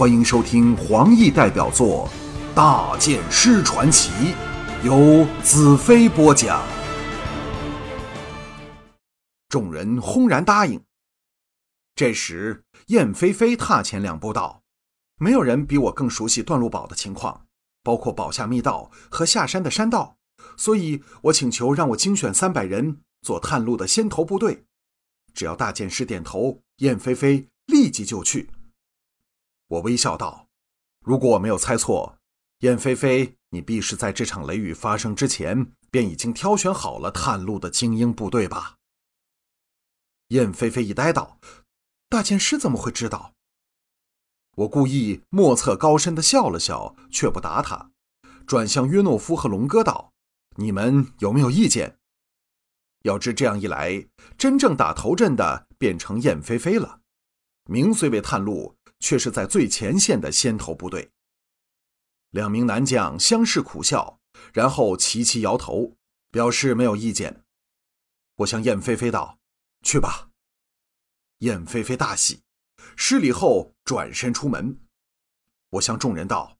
欢迎收听黄奕代表作《大剑师传奇》，由子飞播讲。众人轰然答应。这时，燕飞飞踏前两步道：“没有人比我更熟悉段路堡的情况，包括堡下密道和下山的山道，所以我请求让我精选三百人做探路的先头部队。只要大剑师点头，燕飞飞立即就去。”我微笑道：“如果我没有猜错，燕飞飞，你必是在这场雷雨发生之前便已经挑选好了探路的精英部队吧？”燕飞飞一呆道：“大剑师怎么会知道？”我故意莫测高深的笑了笑，却不答他，转向约诺夫和龙哥道：“你们有没有意见？”要知这样一来，真正打头阵的变成燕飞飞了。名虽未探路。却是在最前线的先头部队。两名男将相视苦笑，然后齐齐摇头，表示没有意见。我向燕飞飞道：“去吧。”燕飞飞大喜，施礼后转身出门。我向众人道：“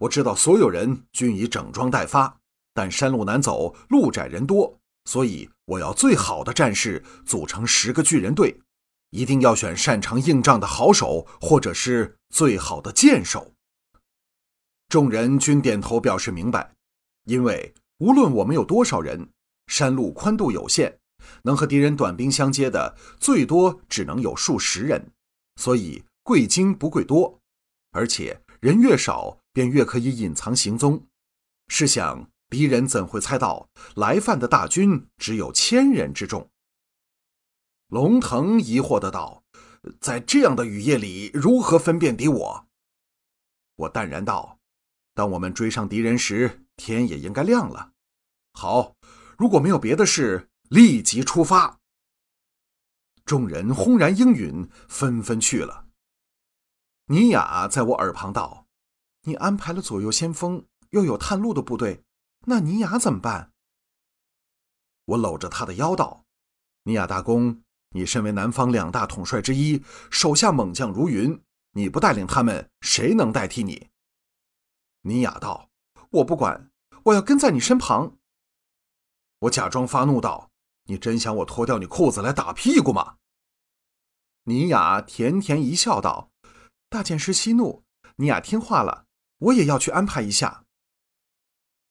我知道所有人均已整装待发，但山路难走，路窄人多，所以我要最好的战士组成十个巨人队。”一定要选擅长硬仗的好手，或者是最好的剑手。众人均点头表示明白，因为无论我们有多少人，山路宽度有限，能和敌人短兵相接的最多只能有数十人，所以贵精不贵多，而且人越少便越可以隐藏行踪。试想，敌人怎会猜到来犯的大军只有千人之众？龙腾疑惑的道：“在这样的雨夜里，如何分辨敌我？”我淡然道：“当我们追上敌人时，天也应该亮了。好，如果没有别的事，立即出发。”众人轰然应允，纷纷去了。尼雅在我耳旁道：“你安排了左右先锋，又有探路的部队，那尼雅怎么办？”我搂着他的腰道：“尼雅大公。”你身为南方两大统帅之一，手下猛将如云，你不带领他们，谁能代替你？尼雅道：“我不管，我要跟在你身旁。”我假装发怒道：“你真想我脱掉你裤子来打屁股吗？”尼雅甜甜一笑道：“大剑师息怒，尼雅听话了，我也要去安排一下。”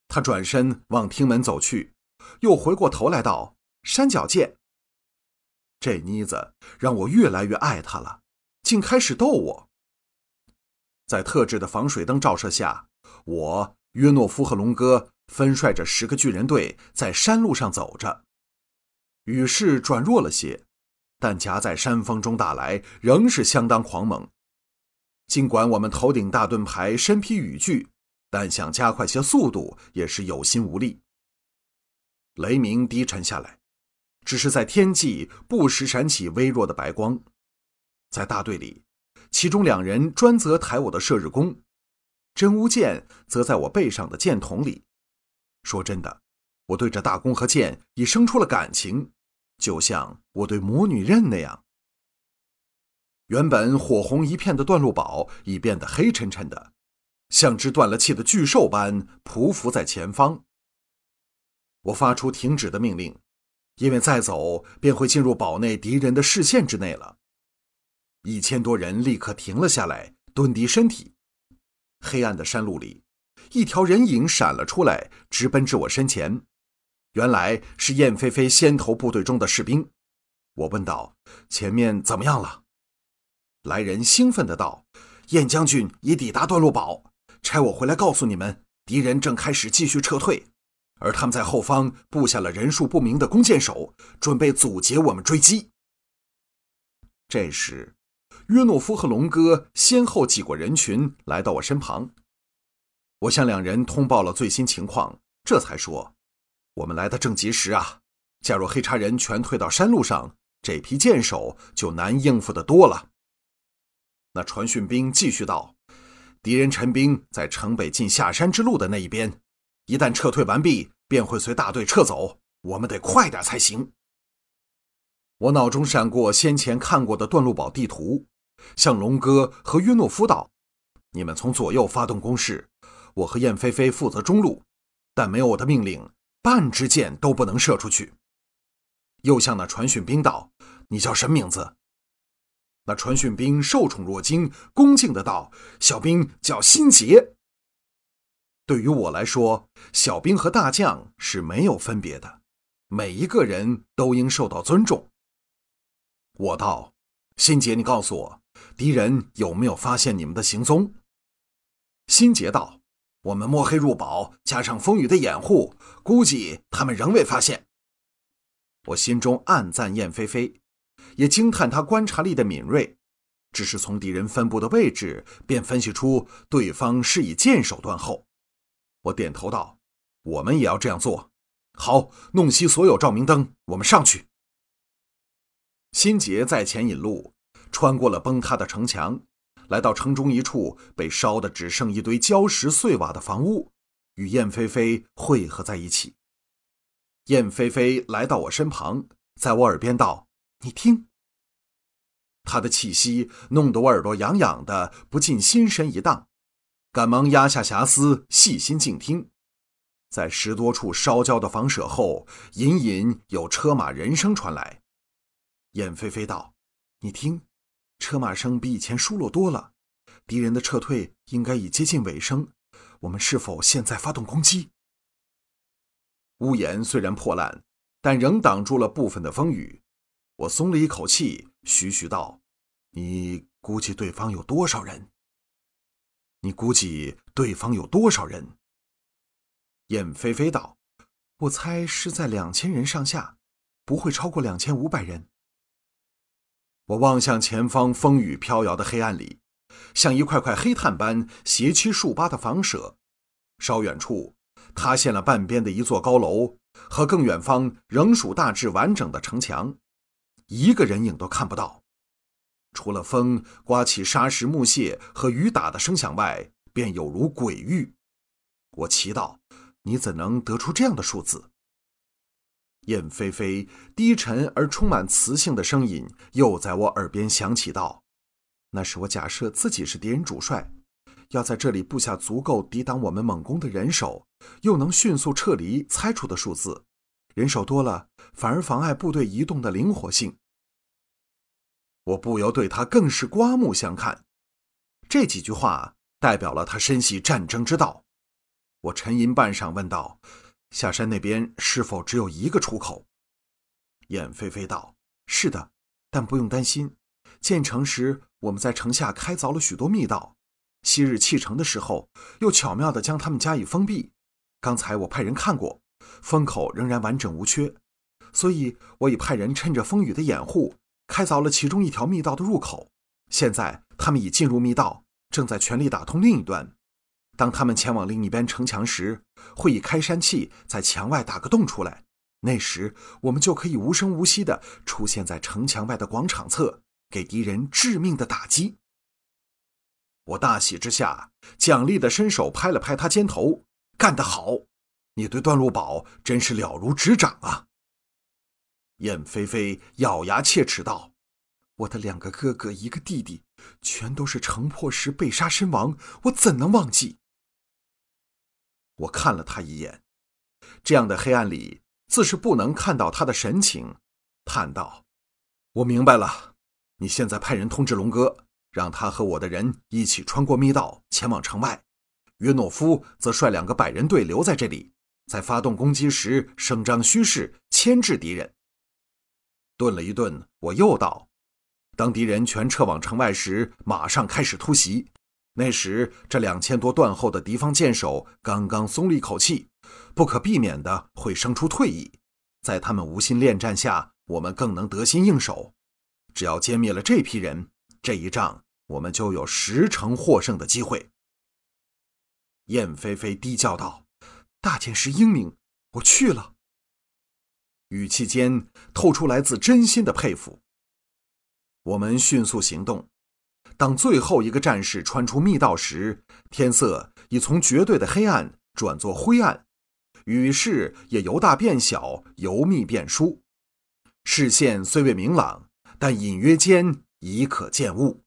他转身往厅门走去，又回过头来道：“山脚见。”这妮子让我越来越爱她了，竟开始逗我。在特制的防水灯照射下，我约诺夫和龙哥分率着十个巨人队在山路上走着。雨势转弱了些，但夹在山峰中打来，仍是相当狂猛。尽管我们头顶大盾牌，身披雨具，但想加快些速度也是有心无力。雷鸣低沉下来。只是在天际不时闪起微弱的白光，在大队里，其中两人专责抬我的射日弓，真乌剑则在我背上的箭筒里。说真的，我对这大弓和剑已生出了感情，就像我对魔女刃那样。原本火红一片的段路堡已变得黑沉沉的，像只断了气的巨兽般匍匐在前方。我发出停止的命令。因为再走便会进入堡内敌人的视线之内了。一千多人立刻停了下来，蹲低身体。黑暗的山路里，一条人影闪了出来，直奔至我身前。原来是燕飞飞先头部队中的士兵。我问道：“前面怎么样了？”来人兴奋的道：“燕将军已抵达段路堡，差我回来告诉你们，敌人正开始继续撤退。”而他们在后方布下了人数不明的弓箭手，准备阻截我们追击。这时，约诺夫和龙哥先后挤过人群，来到我身旁。我向两人通报了最新情况，这才说：“我们来的正及时啊！假若黑茶人全退到山路上，这批箭手就难应付的多了。”那传讯兵继续道：“敌人陈兵在城北进下山之路的那一边。”一旦撤退完毕，便会随大队撤走。我们得快点才行。我脑中闪过先前看过的段路堡地图，向龙哥和约诺夫道：“你们从左右发动攻势，我和燕飞飞负责中路，但没有我的命令，半支箭都不能射出去。”又向那传讯兵道：“你叫什么名字？”那传讯兵受宠若惊，恭敬的道：“小兵叫辛杰。”对于我来说，小兵和大将是没有分别的，每一个人都应受到尊重。我道：“心杰，你告诉我，敌人有没有发现你们的行踪？”心杰道：“我们摸黑入堡，加上风雨的掩护，估计他们仍未发现。”我心中暗赞燕飞飞。也惊叹他观察力的敏锐，只是从敌人分布的位置便分析出对方是以箭手断后。我点头道：“我们也要这样做。”好，弄熄所有照明灯，我们上去。辛杰在前引路，穿过了崩塌的城墙，来到城中一处被烧的只剩一堆礁石碎瓦的房屋，与燕飞飞汇合在一起。燕飞飞来到我身旁，在我耳边道。你听，他的气息弄得我耳朵痒痒的，不禁心神一荡，赶忙压下遐思，细心静听。在十多处烧焦的房舍后，隐隐有车马人声传来。燕飞飞道：“你听，车马声比以前疏落多了，敌人的撤退应该已接近尾声。我们是否现在发动攻击？”屋檐虽然破烂，但仍挡住了部分的风雨。我松了一口气，徐徐道：“你估计对方有多少人？你估计对方有多少人？”燕飞飞道：“我猜是在两千人上下，不会超过两千五百人。”我望向前方风雨飘摇的黑暗里，像一块块黑炭般斜七竖八的房舍，稍远处塌陷了半边的一座高楼，和更远方仍属大致完整的城墙。一个人影都看不到，除了风刮起沙石木屑和雨打的声响外，便有如鬼域。我祈祷，你怎能得出这样的数字？燕飞飞低沉而充满磁性的声音又在我耳边响起道：“那是我假设自己是敌人主帅，要在这里布下足够抵挡我们猛攻的人手，又能迅速撤离猜出的数字。人手多了，反而妨碍部队移动的灵活性。”我不由对他更是刮目相看，这几句话代表了他深悉战争之道。我沉吟半晌，问道：“下山那边是否只有一个出口？”燕飞飞道：“是的，但不用担心。建成时，我们在城下开凿了许多密道，昔日弃城的时候，又巧妙地将它们加以封闭。刚才我派人看过，封口仍然完整无缺，所以我已派人趁着风雨的掩护。”开凿了其中一条密道的入口，现在他们已进入密道，正在全力打通另一端。当他们前往另一边城墙时，会以开山器在墙外打个洞出来，那时我们就可以无声无息地出现在城墙外的广场侧，给敌人致命的打击。我大喜之下，奖励地伸手拍了拍他肩头：“干得好！你对段路宝真是了如指掌啊！”燕飞飞咬牙切齿道：“我的两个哥哥，一个弟弟，全都是城破时被杀身亡，我怎能忘记？”我看了他一眼，这样的黑暗里，自是不能看到他的神情，叹道：“我明白了，你现在派人通知龙哥，让他和我的人一起穿过密道前往城外，约诺夫则率两个百人队留在这里，在发动攻击时声张虚势，牵制敌人。”顿了一顿，我又道：“当敌人全撤往城外时，马上开始突袭。那时，这两千多断后的敌方箭手刚刚松了一口气，不可避免的会生出退意。在他们无心恋战下，我们更能得心应手。只要歼灭了这批人，这一仗我们就有十成获胜的机会。”燕飞飞低叫道：“大剑师英明，我去了。”语气间透出来自真心的佩服。我们迅速行动，当最后一个战士穿出密道时，天色已从绝对的黑暗转作灰暗，雨势也由大变小，由密变疏。视线虽未明朗，但隐约间已可见物。